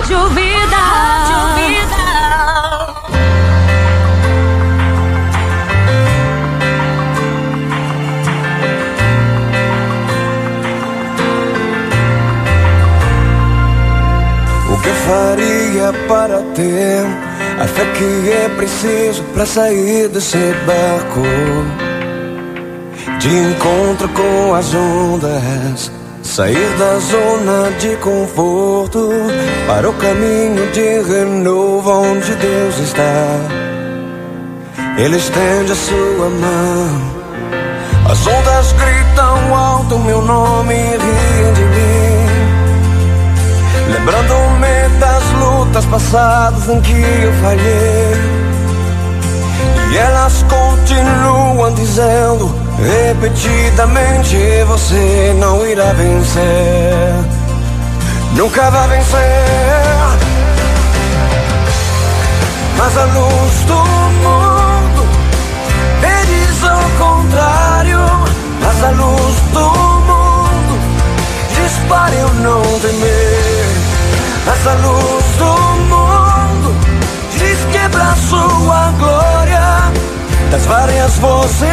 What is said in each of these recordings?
Rádio Vida. Rádio Vida. O que eu faria para ter a fé que é preciso para sair desse barco? De encontro com as ondas, sair da zona de conforto para o caminho de renovo onde Deus está. Ele estende a sua mão, as ondas gritam alto meu nome e riem de mim. Lembrando-me das lutas passadas em que eu falhei. E elas continuam dizendo repetidamente: Você não irá vencer. Nunca vai vencer. Mas a luz do mundo me diz ao contrário. Mas a luz do mundo diz para eu não temer. Mas a luz do mundo diz quebra sua glória das várias vozes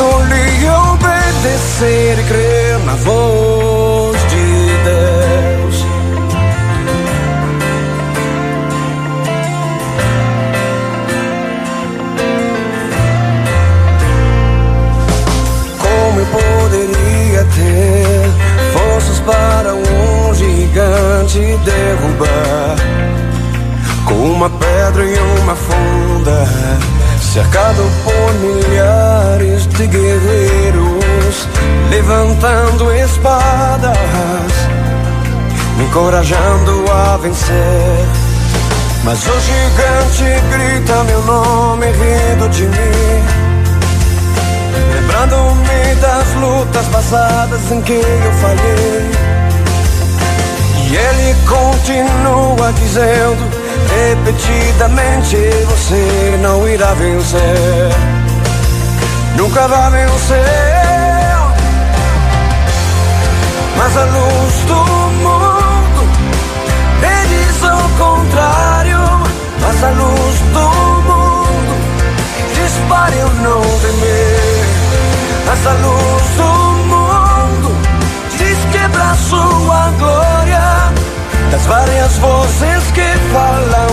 Escolhi obedecer e crer na voz de Deus. Como eu poderia ter forças para um gigante derrubar? Com uma pedra e uma funda, cercado por milhares de guerreiros, levantando espadas, me encorajando a vencer. Mas o gigante grita meu nome rindo de mim. Lembrando-me das lutas passadas em que eu falhei. E ele continua dizendo repetidamente: Você não irá vencer. Nunca vai vencer. Mas a luz do mundo me diz ao contrário. Mas a luz do mundo diz para eu não temer. Mas a luz do mundo diz quebra sua glória las varias voces que falan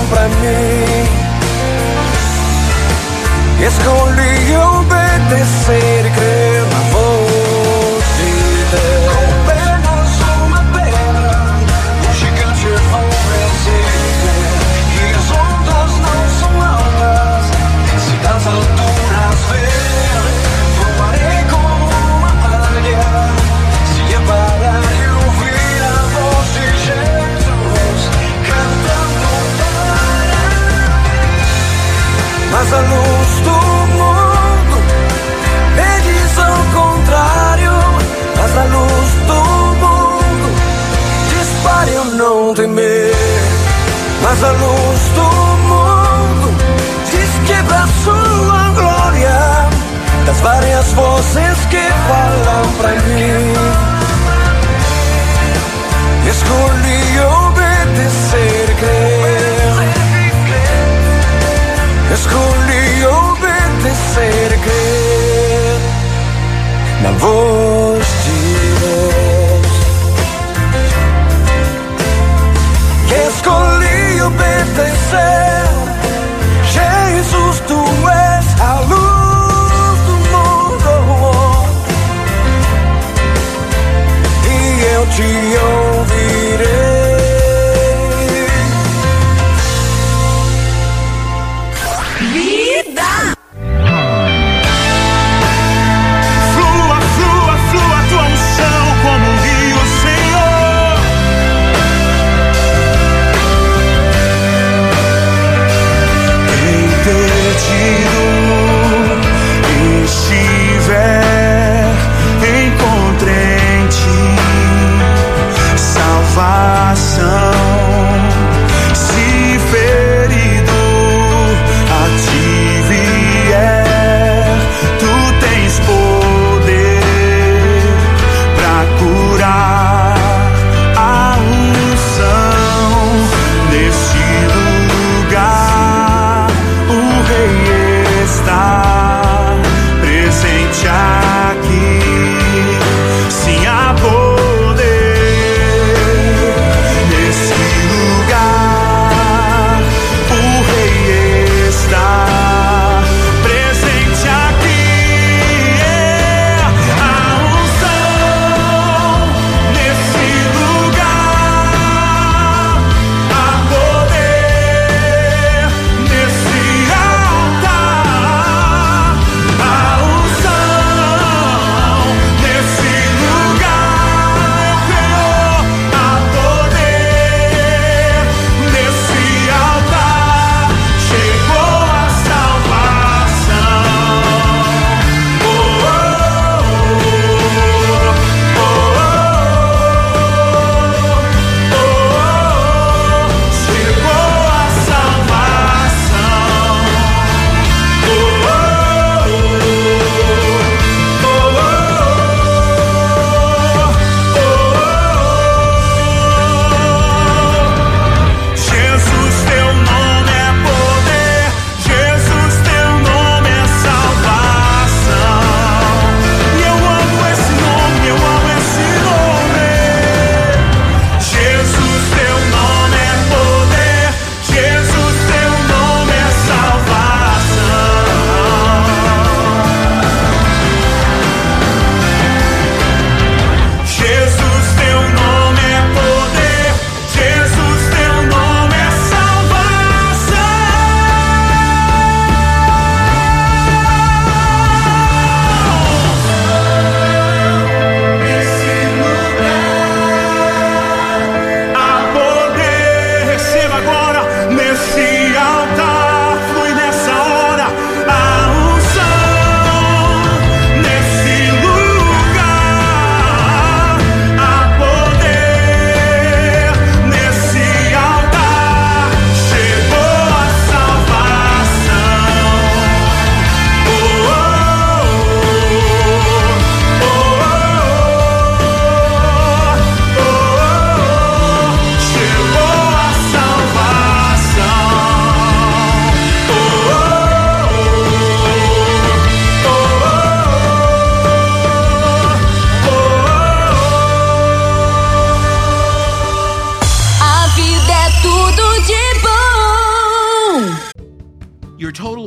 voz de Deus. Escolhi obedecer. Jesus,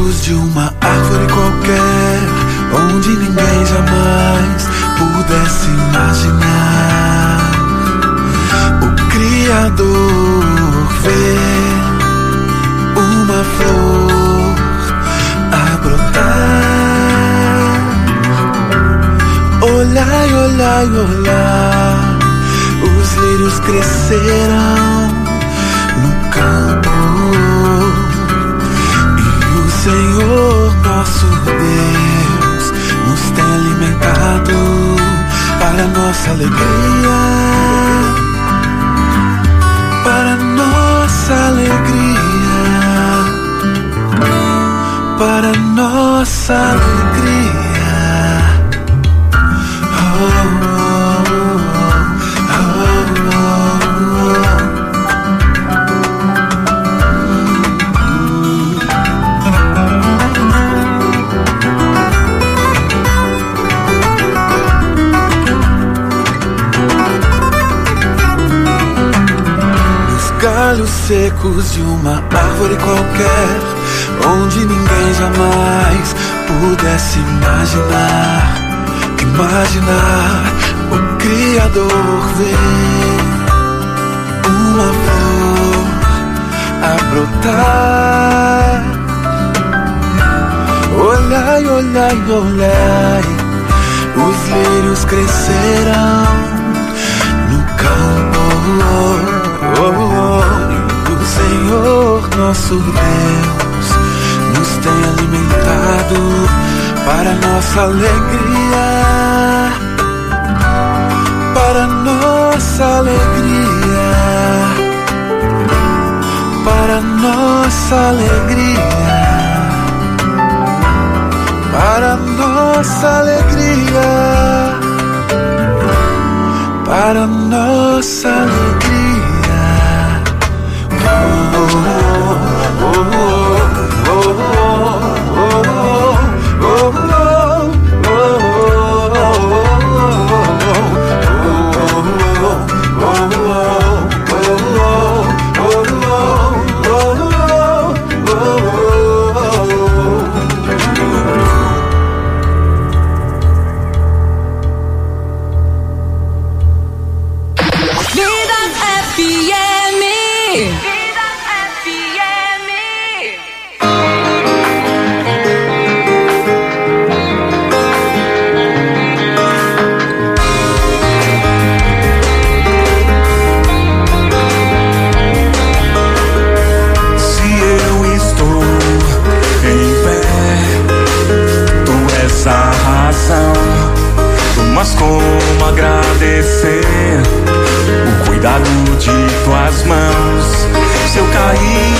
Secos de uma árvore qualquer, onde ninguém jamais pudesse imaginar. O Criador vê uma flor a brotar. Olhai, olhai, olhai, os lírios crescerão no campo. Senhor nosso Deus nos tem alimentado para nossa alegria. Para nossa alegria. Para nossa alegria. Oh, secos de uma árvore qualquer, onde ninguém jamais pudesse imaginar, imaginar o Criador ver uma flor a brotar. Olhai, olhai, olhai, os lírios crescerão no campo. Senhor nosso Deus nos tem alimentado para nossa alegria, para nossa alegria, para nossa alegria, de tuas mãos? Se eu cair